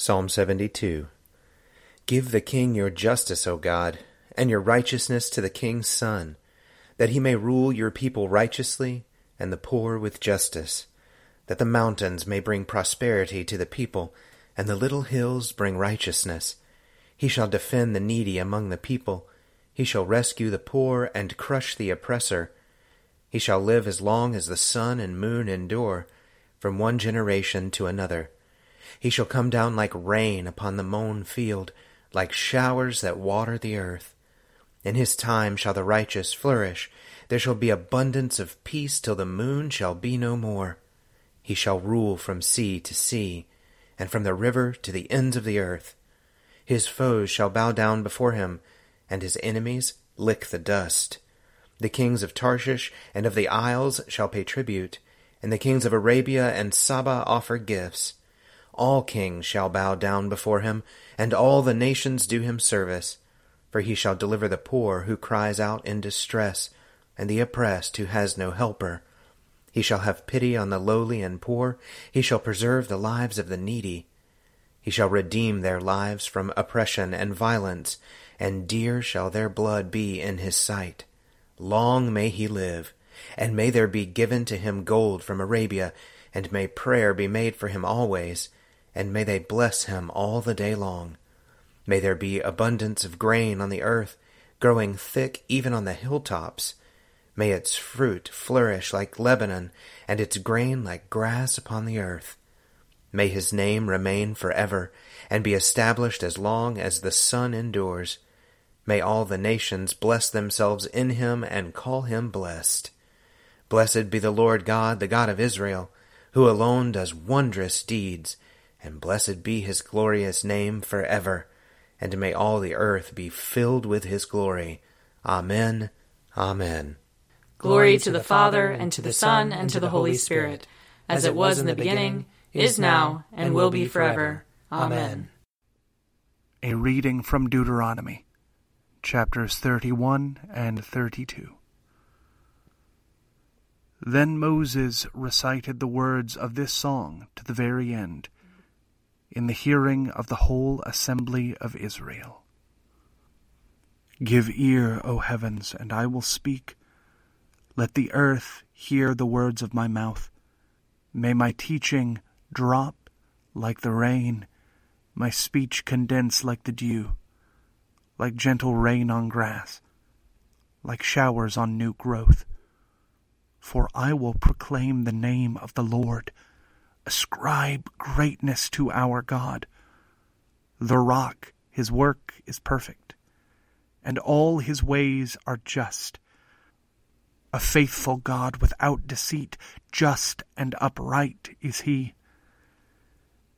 Psalm 72 Give the king your justice, O God, and your righteousness to the king's son, that he may rule your people righteously, and the poor with justice that the mountains may bring prosperity to the people, and the little hills bring righteousness. He shall defend the needy among the people. He shall rescue the poor and crush the oppressor. He shall live as long as the sun and moon endure, from one generation to another. He shall come down like rain upon the mown field, like showers that water the earth. In his time shall the righteous flourish. There shall be abundance of peace till the moon shall be no more. He shall rule from sea to sea, and from the river to the ends of the earth. His foes shall bow down before him, and his enemies lick the dust. The kings of Tarshish and of the isles shall pay tribute, and the kings of Arabia and Saba offer gifts. All kings shall bow down before him, and all the nations do him service. For he shall deliver the poor who cries out in distress, and the oppressed who has no helper. He shall have pity on the lowly and poor. He shall preserve the lives of the needy. He shall redeem their lives from oppression and violence, and dear shall their blood be in his sight. Long may he live, and may there be given to him gold from Arabia, and may prayer be made for him always, and may they bless him all the day long. May there be abundance of grain on the earth, growing thick even on the hilltops. May its fruit flourish like Lebanon, and its grain like grass upon the earth. May his name remain forever, and be established as long as the sun endures. May all the nations bless themselves in him and call him blessed. Blessed be the Lord God, the God of Israel, who alone does wondrous deeds, and blessed be his glorious name forever. And may all the earth be filled with his glory. Amen. Amen. Glory to the Father, and to the Son, and to the Holy Spirit, as it was in the beginning, is now, and will be forever. Amen. A reading from Deuteronomy, chapters 31 and 32. Then Moses recited the words of this song to the very end, in the hearing of the whole assembly of Israel. Give ear, O heavens, and I will speak. Let the earth hear the words of my mouth. May my teaching drop like the rain, my speech condense like the dew, like gentle rain on grass, like showers on new growth. For I will proclaim the name of the Lord, ascribe greatness to our God. The rock, his work is perfect and all his ways are just. A faithful God without deceit, just and upright is he.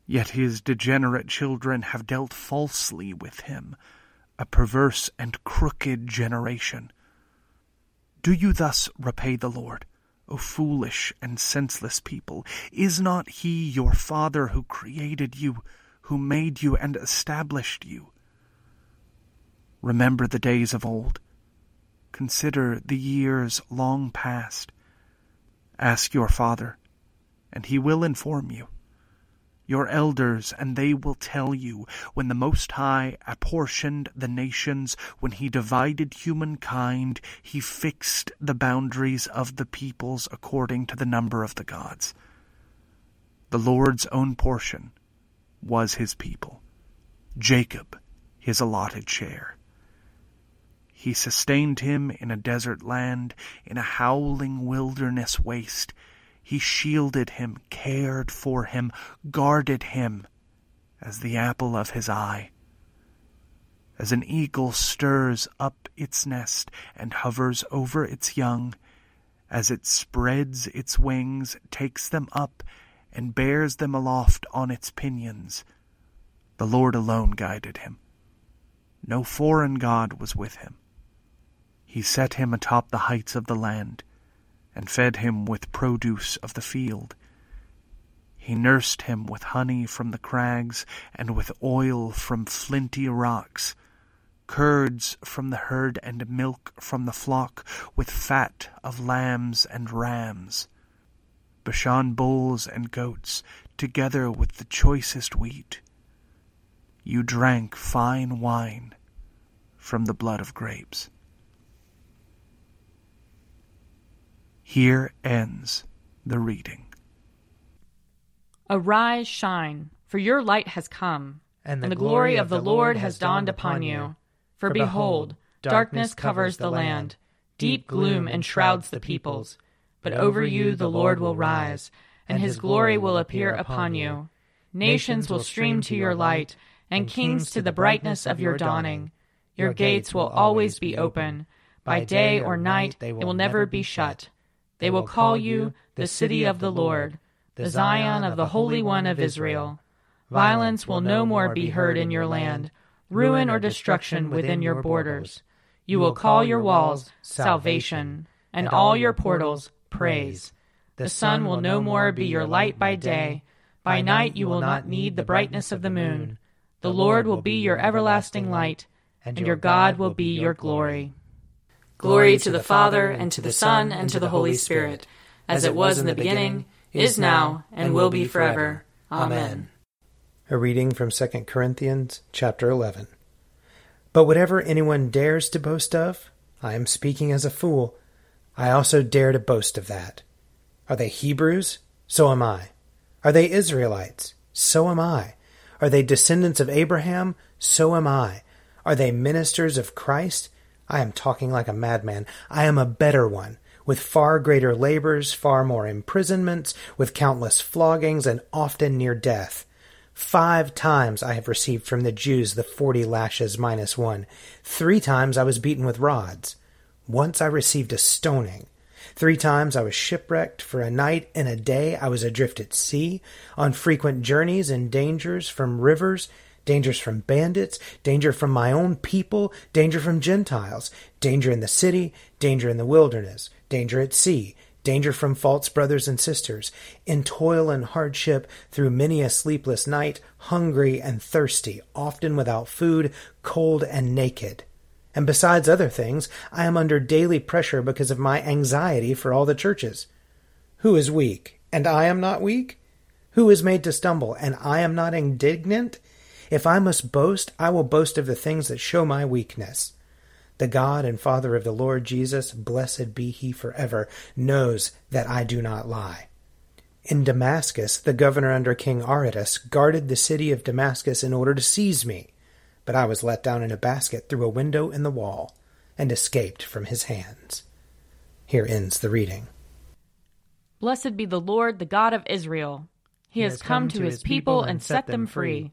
Yet his degenerate children have dealt falsely with him, a perverse and crooked generation. Do you thus repay the Lord, O foolish and senseless people? Is not he your Father who created you, who made you and established you? Remember the days of old. Consider the years long past. Ask your Father, and he will inform you your elders, and they will tell you when the Most High apportioned the nations, when he divided humankind, he fixed the boundaries of the peoples according to the number of the gods. The Lord's own portion was his people, Jacob his allotted share. He sustained him in a desert land, in a howling wilderness waste. He shielded him, cared for him, guarded him as the apple of his eye. As an eagle stirs up its nest and hovers over its young, as it spreads its wings, takes them up, and bears them aloft on its pinions, the Lord alone guided him. No foreign God was with him. He set him atop the heights of the land and fed him with produce of the field. He nursed him with honey from the crags, and with oil from flinty rocks, curds from the herd, and milk from the flock, with fat of lambs and rams, Bashan bulls and goats, together with the choicest wheat. You drank fine wine from the blood of grapes. Here ends the reading. Arise, shine, for your light has come, and the, and the glory, glory of the Lord has dawned upon you. For, for behold, darkness covers the land, deep gloom enshrouds the peoples. But over you the Lord will rise, and his glory will appear upon you. Nations will stream to your light, and kings to the brightness of your dawning. Your gates will always be open. By day or night they will never be shut. They will call you the city of the Lord, the Zion of the Holy One of Israel. Violence will no more be heard in your land, ruin or destruction within your borders. You will call your walls salvation, and all your portals praise. The sun will no more be your light by day. By night you will not need the brightness of the moon. The Lord will be your everlasting light, and your God will be your glory. Glory to the Father, and to the Son, and to the Holy Spirit, as it was in the beginning, is now, and will be forever. Amen. A reading from 2 Corinthians chapter 11. But whatever anyone dares to boast of, I am speaking as a fool. I also dare to boast of that. Are they Hebrews? So am I. Are they Israelites? So am I. Are they descendants of Abraham? So am I. Are they ministers of Christ? I am talking like a madman. I am a better one, with far greater labors, far more imprisonments, with countless floggings, and often near death. Five times I have received from the Jews the forty lashes minus one. Three times I was beaten with rods. Once I received a stoning. Three times I was shipwrecked. For a night and a day I was adrift at sea, on frequent journeys and dangers from rivers dangers from bandits, danger from my own people, danger from Gentiles, danger in the city, danger in the wilderness, danger at sea, danger from false brothers and sisters, in toil and hardship, through many a sleepless night, hungry and thirsty, often without food, cold and naked. And besides other things, I am under daily pressure because of my anxiety for all the churches. Who is weak, and I am not weak? Who is made to stumble, and I am not indignant? If I must boast, I will boast of the things that show my weakness. The God and Father of the Lord Jesus, blessed be he forever, knows that I do not lie. In Damascus, the governor under King Aretas guarded the city of Damascus in order to seize me, but I was let down in a basket through a window in the wall and escaped from his hands. Here ends the reading. Blessed be the Lord, the God of Israel. He, he has come, come to his people and set them free.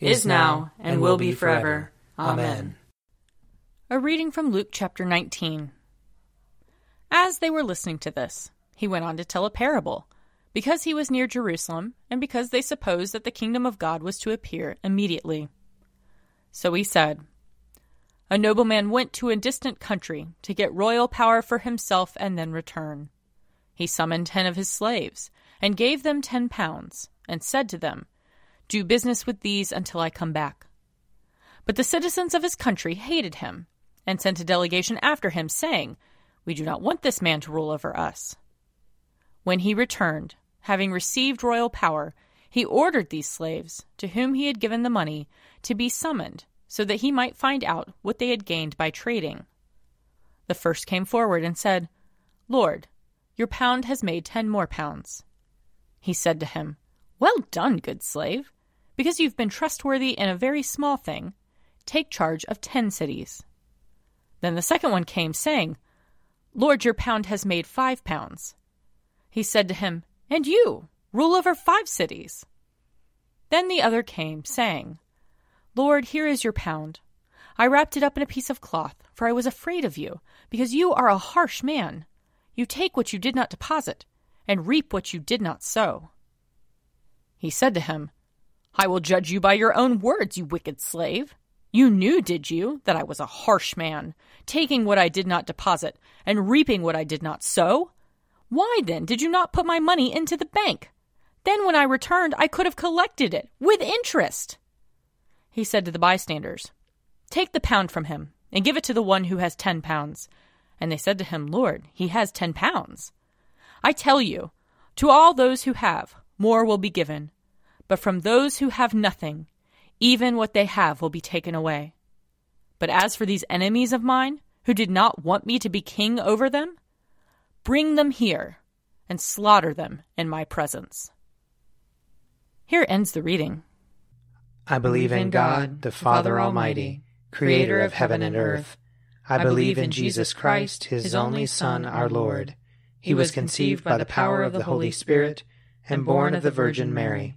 is now, and will be forever. Amen. A reading from Luke chapter 19. As they were listening to this, he went on to tell a parable, because he was near Jerusalem, and because they supposed that the kingdom of God was to appear immediately. So he said, A nobleman went to a distant country to get royal power for himself and then return. He summoned ten of his slaves, and gave them ten pounds, and said to them, Do business with these until I come back. But the citizens of his country hated him and sent a delegation after him, saying, We do not want this man to rule over us. When he returned, having received royal power, he ordered these slaves, to whom he had given the money, to be summoned, so that he might find out what they had gained by trading. The first came forward and said, Lord, your pound has made ten more pounds. He said to him, Well done, good slave. Because you've been trustworthy in a very small thing, take charge of ten cities. Then the second one came, saying, Lord, your pound has made five pounds. He said to him, And you, rule over five cities. Then the other came, saying, Lord, here is your pound. I wrapped it up in a piece of cloth, for I was afraid of you, because you are a harsh man. You take what you did not deposit, and reap what you did not sow. He said to him, I will judge you by your own words, you wicked slave. You knew, did you, that I was a harsh man, taking what I did not deposit and reaping what I did not sow? Why then did you not put my money into the bank? Then when I returned, I could have collected it with interest. He said to the bystanders, Take the pound from him and give it to the one who has ten pounds. And they said to him, Lord, he has ten pounds. I tell you, to all those who have, more will be given, but from those who have nothing, even what they have will be taken away. But as for these enemies of mine, who did not want me to be king over them, bring them here and slaughter them in my presence. Here ends the reading. I believe in God, the Father Almighty, creator of heaven and earth. I believe in Jesus Christ, his only Son, our Lord. He was conceived by the power of the Holy Spirit and born of the Virgin Mary.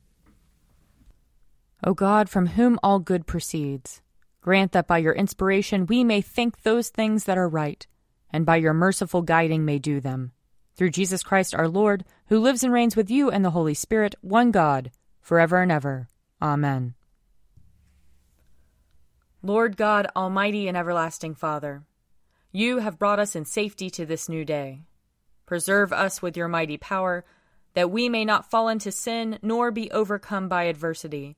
O God, from whom all good proceeds, Grant that by your inspiration we may think those things that are right, and by your merciful guiding may do them. Through Jesus Christ our Lord, who lives and reigns with you and the Holy Spirit, one God, forever and ever. Amen. Lord God, Almighty and everlasting Father, you have brought us in safety to this new day. Preserve us with your mighty power, that we may not fall into sin nor be overcome by adversity.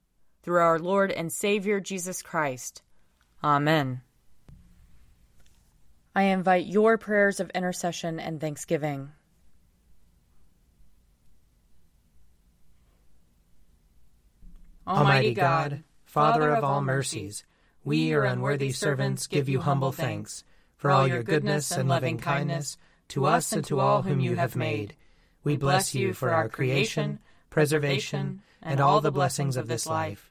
Through our Lord and Savior Jesus Christ. Amen. I invite your prayers of intercession and thanksgiving. Almighty God, Father of all mercies, we, your unworthy servants, give you humble thanks for all your goodness and loving kindness to us and to all whom you have made. We bless you for our creation, preservation, and all the blessings of this life,